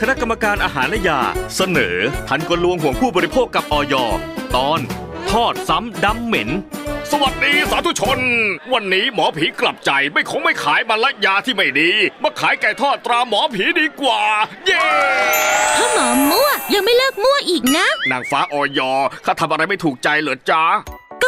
คณะกรรมการอาหารและยา เสนอทันกลลวงห่วงผู้บริโภคกับออยตอน ทอดซ้ำดำเหม็น สวัสดีสาธุชน วันนี้หมอผีกลับใจไม่คงไม่ขายมันละยาที่ไม่ดี มาขายไก่ทอดตราหมอผีดีกว่า เย้ถ้าหมอมั่วยังไม่เลิกมั่วอีกนะ นางฟ้าออยข้าทำอะไรไม่ถูกใจเหรอจ๊ะ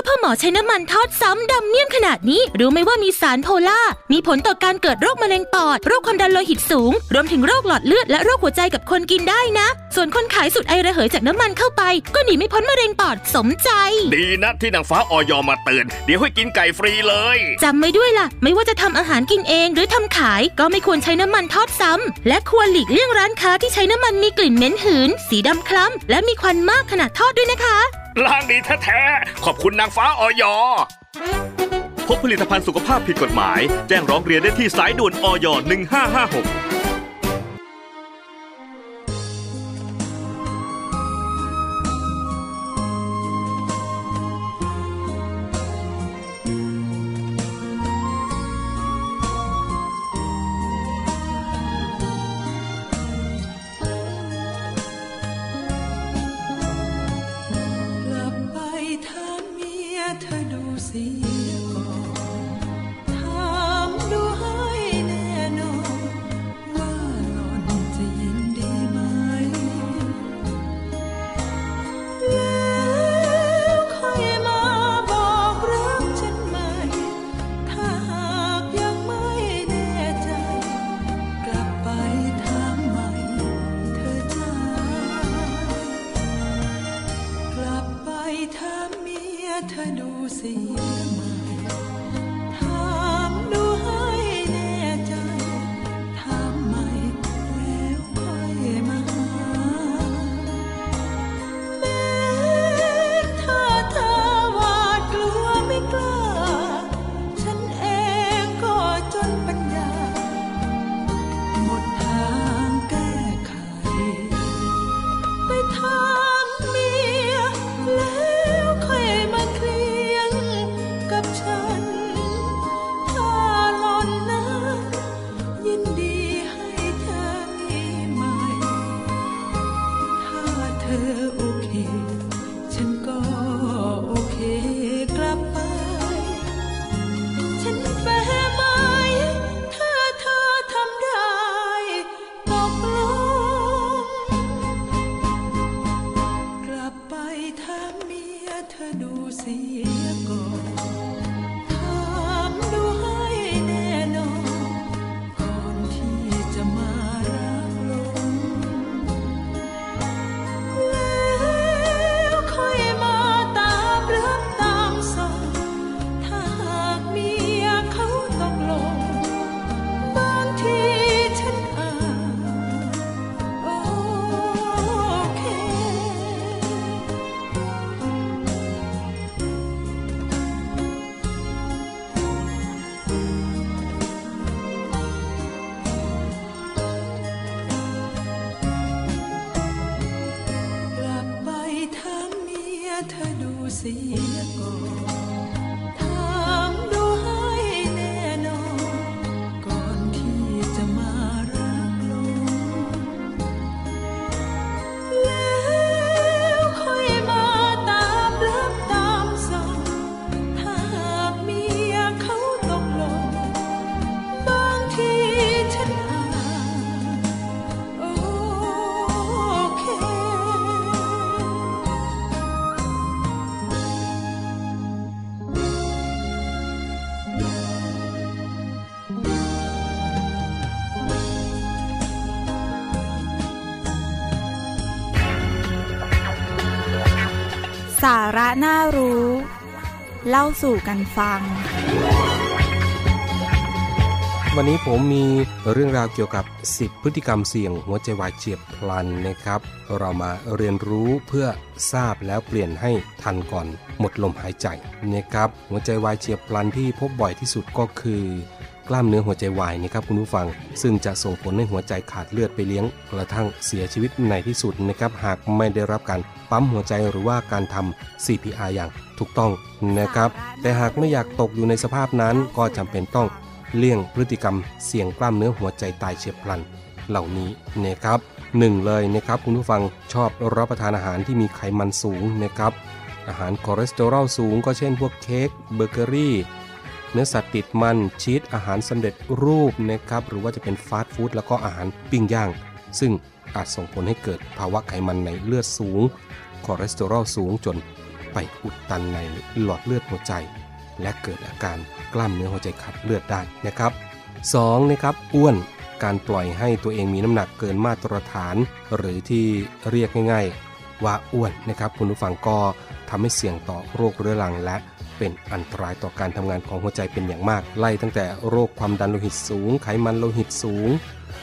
ก็พ่อหมอใช้น้ำมันทอดซ้ำดำเมี่ยมขนาดนี้รู้ไหมว่ามีสารโพล่า มีผลต่อการเกิดโรคมะเร็งปอด โรคความดันโลหิตสูง รวมถึงโรคหลอดเลือดและโรคหัวใจกับคนกินได้นะ ส่วนคนขายสุดไอระเหยจากน้ำมันเข้าไป ก็หนีไม่พ้นมะเร็งปอดสมใจ ดีนะที่นางฟ้าออยมาเตือนเดี๋ยวให้กินไก่ฟรีเลยจำไว้ด้วยล่ะ ไม่ว่าจะทำอาหารกินเองหรือทำขายก็ไม่ควรใช้น้ำมันทอดซ้ำและควรหลีกเลี่ยงร้านค้าที่ใช้น้ำมันมีกลิ่นเหม็นหืน สีดำคล้ำและมีควันมากขณะทอดด้วยนะคะล้างดีแท้ๆ ขอบคุณนางฟ้าออยพบผลิตภัณฑ์สุขภาพผิดกฎหมาย แจ้งร้องเรียนได้ที่สายด่วนออย1556 อ สาระน่ารู้ เล่าสู่กันฟัง วันนี้ผมมีเรื่องราวเกี่ยวกับ 10 พฤติกรรมเสี่ยงหัวใจวายเฉียบพลันนะครับ เรามาเรียนรู้เพื่อทราบแล้วเปลี่ยนให้ทันก่อนหมดลมหายใจนะครับ หัวใจวายเฉียบพลันที่พบบ่อยที่สุดก็คือ กล้ามเนื้อหัวใจวายนะครับคุณผู้ฟัง ซึ่งจะส่งผลให้หัวใจขาดเลือดไปเลี้ยงกระทั่งเสียชีวิตในที่สุดนะครับหากไม่ได้รับการปั๊มหัวใจหรือว่าการทำ CPR อย่างถูกต้องนะครับแต่หากไม่อยากตกอยู่ในสภาพนั้นก็จำเป็นต้องเลี่ยงพฤติกรรมเสี่ยงกล้ามเนื้อหัวใจตายเฉียบพลันเหล่านี้นะครับหนึ่งเลยนะครับคุณผู้ฟังชอบรับประทานอาหารที่มีไขมันสูงนะครับอาหารคอเลสเตอรอลสูงก็เช่นพวกเค้กเบเกอรี่ เนื้อสัตว์ติดมันชีสอาหารสำเร็จรูปนะครับหรือว่าจะเป็นฟาสต์ฟู้ดแล้วก็อาหารปิ้งย่าง ซึ่งอาจส่งผลให้เกิดภาวะไขมันในเลือดสูง คอเลสเตอรอลสูงจนไปอุดตันในหลอดเลือดหัวใจ และเกิดอาการกล้ามเนื้อหัวใจขาดเลือดได้นะครับ 2. นะครับอ้วนการปล่อยให้ตัวเองมีน้ำหนักเกินมาตรฐาน หรือที่เรียกง่าย ๆ ว่าอ้วนนะครับคุณผู้ฟังก็ทำให้เสี่ยงต่อโรคเรื้อรังและ เป็นอันตรายต่อการทำงานของหัวใจเป็นอย่างมาก ไล่ตั้งแต่โรคความดันโลหิตสูง ไขมันโลหิตสูง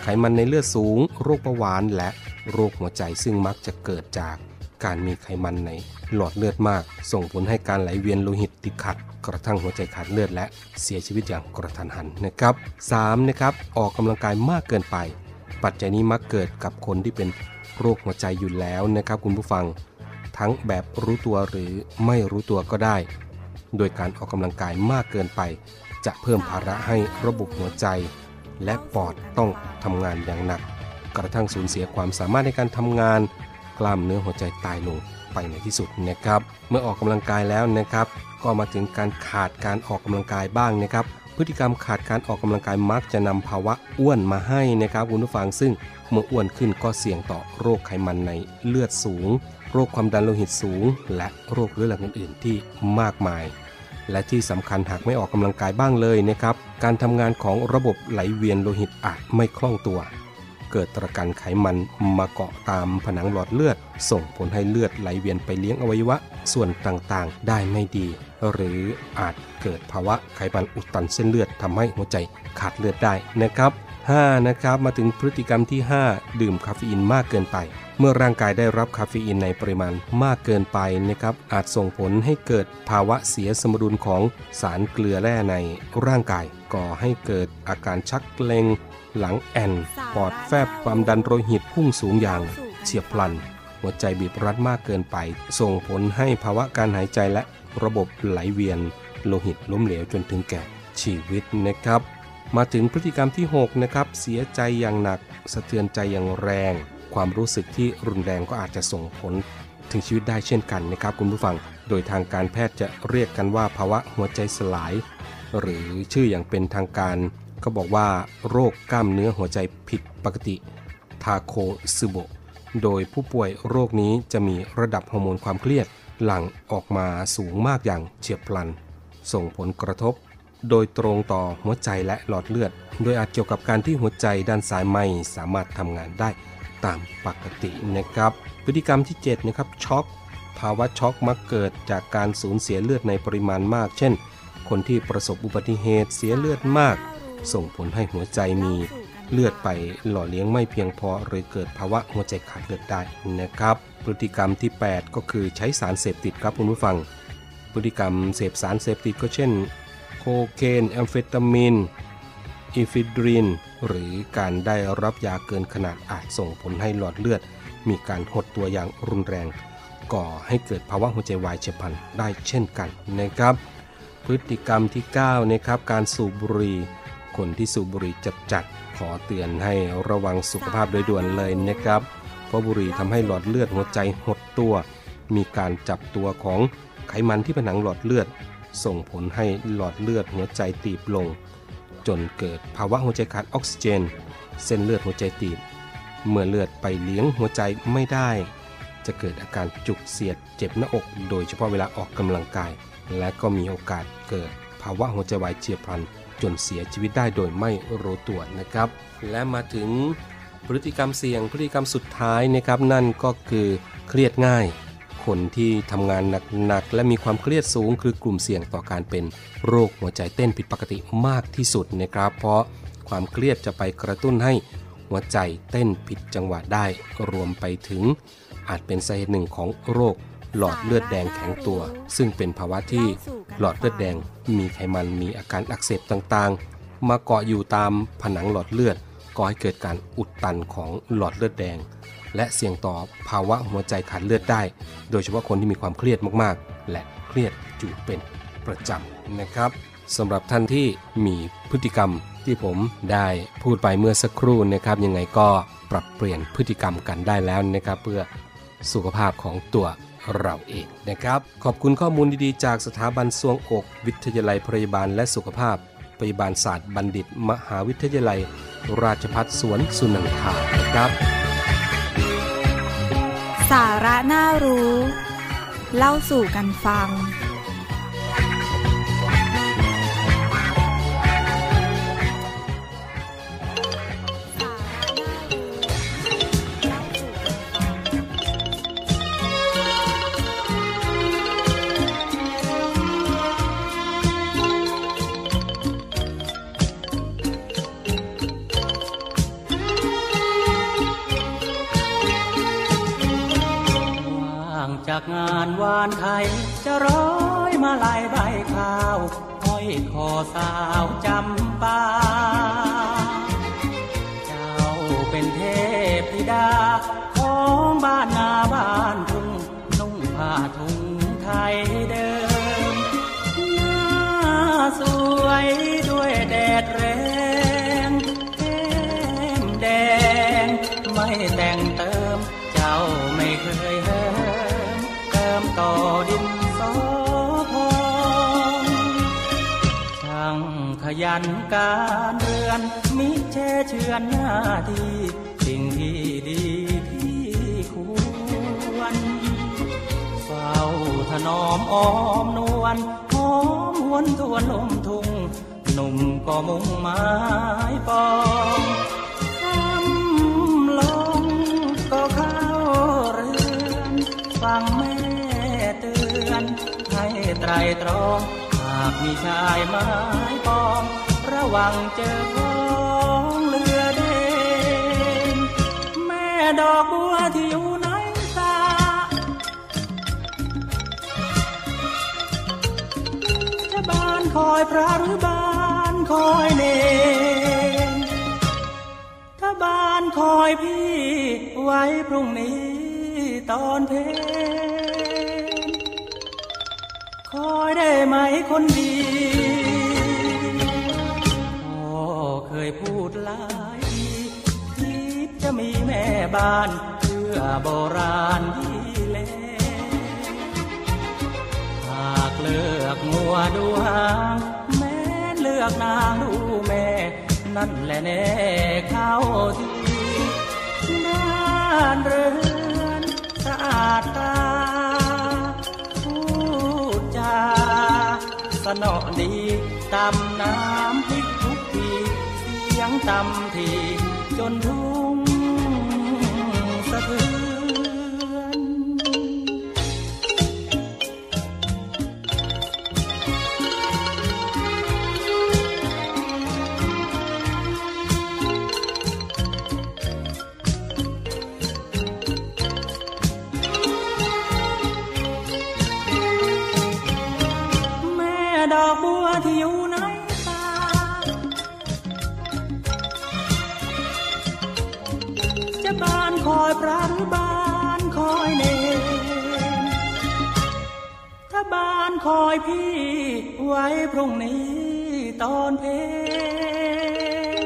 ไขมันในเลือดสูง โรคเบาหวานและโรคหัวใจซึ่งมักจะเกิดจากการมีไขมันในหลอดเลือดมาก ส่งผลให้การไหลเวียนโลหิตติดขัด กระทั่งหัวใจขาดเลือดและเสียชีวิตอย่างกระทันหันนะครับ 3. นะครับออกกำลังกายมากเกินไป ปัจจัยนี้มักเกิดกับคนที่เป็นโรคหัวใจอยู่แล้วนะครับ คุณผู้ฟัง ทั้งแบบรู้ตัวหรือไม่รู้ตัวก็ได้ โดยการออกกำลังกายมากเกินไป จะเพิ่มภาระให้ระบบหัวใจ และปอดต้องทำงานอย่างหนัก กระทั่งสูญเสียความสามารถในการทำงาน กล้ามเนื้อหัวใจตายลงไปในที่สุดนะครับ เมื่อออกกำลังกายแล้วนะครับ ก็มาถึงการขาดการออกกำลังกายบ้างนะครับ พฤติกรรมขาดการออกกำลังกายมักจะนำภาวะอ้วนมาให้นะครับคุณผู้ฟังซึ่งเมื่ออ้วนขึ้นก็เสี่ยงต่อโรคไขมันในเลือดสูง โรคความดันโลหิตสูง และโรคเรื้อรังอื่นๆ ที่มากมาย และที่สำคัญหากไม่ออกกำลังกายบ้างเลยนะครับ การทำงานของระบบไหลเวียนโลหิตอาจไม่คล่องตัว เกิดตะกันไขมันมาเกาะตามผนังหลอดเลือด ส่งผลให้เลือดไหลเวียนไปเลี้ยงอวัยวะ ส่วนต่างๆ ได้ไม่ดี หรืออาจเกิดภาวะไขมันอุดตันเส้นเลือดทำให้หัวใจขาดเลือดได้นะครับ 5. นะครับมาถึงพฤติกรรมที่ 5 ดื่มคาเฟอีนมากเกินไป เมื่อร่างกายได้รับคาเฟอีนในปริมาณมากเกินไปนะครับอาจส่งผลให้เกิดภาวะเสียสมดุลของสารเกลือแร่ในร่างกาย ก่อให้เกิดอาการชักเกร็งหลังแอนปอดแฟบความดันโลหิตพุ่งสูงอย่างเฉียบพลัน หัวใจบีบรัดมากเกินไป ส่งผลให้ภาวะการหายใจและระบบไหลเวียน โลหิตล้มเหลวจนถึงแก่ชีวิตนะครับ มาถึงพฤติกรรมที่ 6 นะครับ เสียใจอย่างหนัก สะเทือนใจอย่างแรง ความรู้สึกที่รุนแรงก็อาจจะส่งผลถึงชีวิตได้เช่นกันนะครับคุณผู้ฟัง โดยทางการแพทย์จะเรียกกันว่าภาวะหัวใจสลาย หรือชื่ออย่างเป็นทางการ ก็บอกว่าโรคกล้ามเนื้อหัวใจผิดปกติทาโคซึโบโดยผู้ป่วยโรคนี้จะมีระดับฮอร์โมนความเครียด หลั่งออกมาสูงมากอย่างเฉียบพลัน ส่งผลกระทบ โดยตรงต่อหัวใจและหลอดเลือด โดยอาจเกี่ยวกับการที่หัวใจด้านซ้ายไม่สามารถทำงานได้ตามปกตินะครับ พฤติกรรมที่7นะครับช็อกภาวะช็อกมักเกิดจากการสูญเสียเลือดในปริมาณมาก เช่น คนที่ประสบอุบัติเหตุเสียเลือดมาก ส่งผลให้หัวใจมีเลือดไปหล่อเลี้ยงไม่เพียงพอหรือเกิดภาวะหัวใจขาดเลือดได้นะครับ พฤติกรรมที่ 8 ก็คือใช้สารเสพติดครับคุณผู้ฟัง พฤติกรรมเสพสารเสพติดก็เช่น เคน แอมเฟตามิน อิฟิดริน หรือการได้รับยาเกินขนาดอาจส่งผลให้หลอดเลือด มีการหดตัวอย่างรุนแรง ก่อให้เกิดภาวะหัวใจวายเฉียบพลันได้เช่นกันนะครับ พฤติกรรมที่9นะครับการสูบบุหรี่คนที่สูบบุหรี่จัดจัดๆขอเตือนให้ระวังสุขภาพโดยด่วนเลยนะครับ เพราะบุหรี่ทำให้หลอดเลือดหัวใจหดตัว มีการจับตัวของไขมันที่ผนังหลอดเลือด ส่งผลให้หลอดเลือดหัวใจตีบลง จนเกิดภาวะหัวใจขาดออกซิเจน เส้นเลือดหัวใจตีบ เมื่อเลือดไปเลี้ยงหัวใจไม่ได้ จะเกิดอาการจุกเสียดเจ็บหน้าอก โดยเฉพาะเวลาออกกำลังกาย และก็มีโอกาสเกิดภาวะหัวใจวายเฉียบพลัน จนเสียชีวิตได้โดยไม่รู้ตัวนะครับ และมาถึงพฤติกรรมเสี่ยงพฤติกรรมสุดท้ายนะครับนั่นก็คือเครียดง่าย คนที่ทำงานหนักๆและมีความเครียดสูง คือกลุ่มเสี่ยงต่อการเป็นโรคหัวใจเต้นผิดปกติมากที่สุดนะครับ เพราะความเครียดจะไปกระตุ้นให้หัวใจเต้นผิดจังหวะได้ รวมไปถึง อาจเป็นสาเหตุหนึ่งของโรคหลอดเลือดแดงแข็งตัว ซึ่งเป็นภาวะที่หลอดเลือดแดง มีไขมันมีอาการอักเสบต่างๆ มาเกาะอยู่ตามผนังหลอดเลือดก่อให้เกิดการอุดตันของหลอดเลือดแดง และเสี่ยงต่อภาวะหัวใจขาดเลือดได้ โดยเฉพาะคนที่มีความเครียดมากๆ และเครียดอยู่เป็นประจำนะครับสำหรับท่านที่มีพฤติกรรมที่ผมได้พูดไปเมื่อสักครู่นะครับยังไงก็ปรับเปลี่ยนพฤติกรรมกันได้แล้วนะครับเพื่อสุขภาพของตัวเราเองนะครับ ขอบคุณข้อมูลดีๆ จากสถาบันสวงอก วิทยาลัยพยาบาลและสุขภาพพยาบาลศาสตร์บัณฑิต มหาวิทยาลัย ราชพัฒสวนสุนันทานะครับ สาระน่ารู้ เล่าสู่กันฟัง งากงานวานไทยจะร้อยมาลายใบข้าวห้อยคอสาวจำปา เจ้าเป็นเทพธิดา ของบ้านนาบ้านทุ่งนุ่งผ้าทุ่งไทยเดิมหน้าสวย ยันการเรือน มิเชเชือนหน้าที่สิ่งที่ดีที่ควรเฝ้าถนอมอ้อมนวลหอมหวนทวนลมทุ่งหนุ่มก็มุ่งไม้ปองคำลงก็เข้าเรือน ฟังแม่เตือน ให้ไตรตรองากมีชายไม้ปอง ระวังเจอของเรือเด่นแม่ดอกบัวที่อยู่ในตาจะบานคอยพระหรือบานคอยเนรถ้าบานคอยพี่ไว้พรุ่งนี้ตอนเพล คอยได้ไหมคนดีพ่อเคยพูดหลายทีคิดจะมีแม่บ้านเชื่อโบราณดีเลยหากเลือกงัวดูหางแม่เลือกนางดูแม่ นั่นแหละแน่เข้าที่บ้านเรือนสะอาดตา สนอดีตำน้ำพริกทุกทีเสียงตำทีจนทุ่ง อยพี่ไว้พรุ่งนี้ตอนเพลง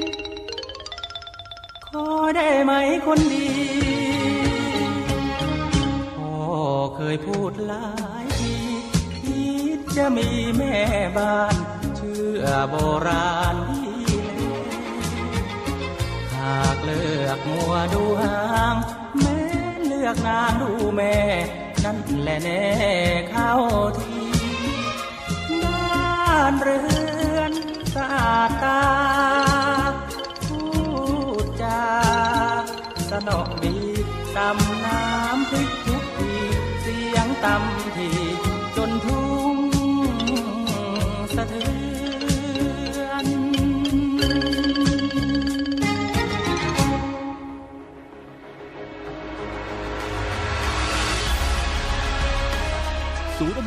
คอได้ไหมคนดีพ่อเคยพูดหลายทีคิดจะมีแม่บ้าน เชื่อโบราณที่หากเลือกมัวดูหางแม่เลือกนางดูแม่ นั่นแหละแน่เข้าทีานเรือนสะอาดตาพูดจาสนอกดีตำน้ำพริกทุกทีเสียงตำที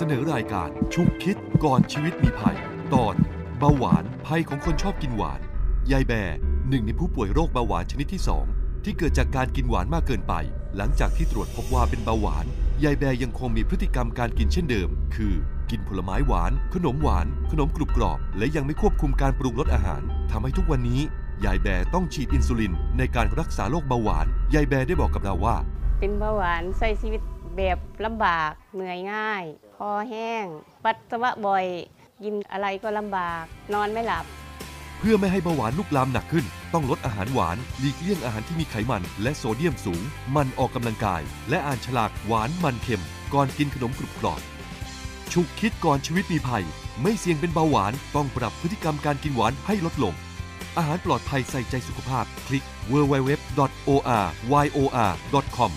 เสนอรายการชุกคิดก่อนชีวิตมีภัย ตอนเบาหวานภัยของคนชอบกินหวาน ยายแบหนึ่งในผู้ป่วยโรคเบาหวานชนิดที่ 2 ที่เกิดจากการกินหวานมากเกินไป หลังจากที่ตรวจพบว่าเป็นเบาหวาน ยายแบยังคงมีพฤติกรรมการกินเช่นเดิม คือ กินผลไม้หวาน ขนมหวาน ขนมกรุบกรอบ และยังไม่ควบคุมการปรุงรสอาหารทำให้ทุกวันนี้ ยายแบต้องฉีดอินซูลินในการรักษาโรคเบาหวาน ยายแบได้บอกกับเราว่า เป็นเบาหวานใช้ชีวิต แบบลำบากเหนื่อยง่ายคอแห้ง ปัสสาวะบ่อย กินอะไรก็ลำบาก นอนไม่หลับ เพื่อไม่ให้เบาหวานลุกลามหนักขึ้น ต้องลดอาหารหวานหลีกเลี่ยงอาหารที่มีไขมัน และโซเดียมสูง มันออกกำลังกาย และอ่านฉลากหวานมันเค็ม ก่อนกินขนมกรุบกรอบฉุกคิดก่อนชีวิตมีภัย ไม่เสี่ยงเป็นเบาหวานต้องปรับพฤติกรรมการกินหวานให้ลดลง อาหารปลอดภัยใส่ใจสุขภาพ คลิก www.oryor.com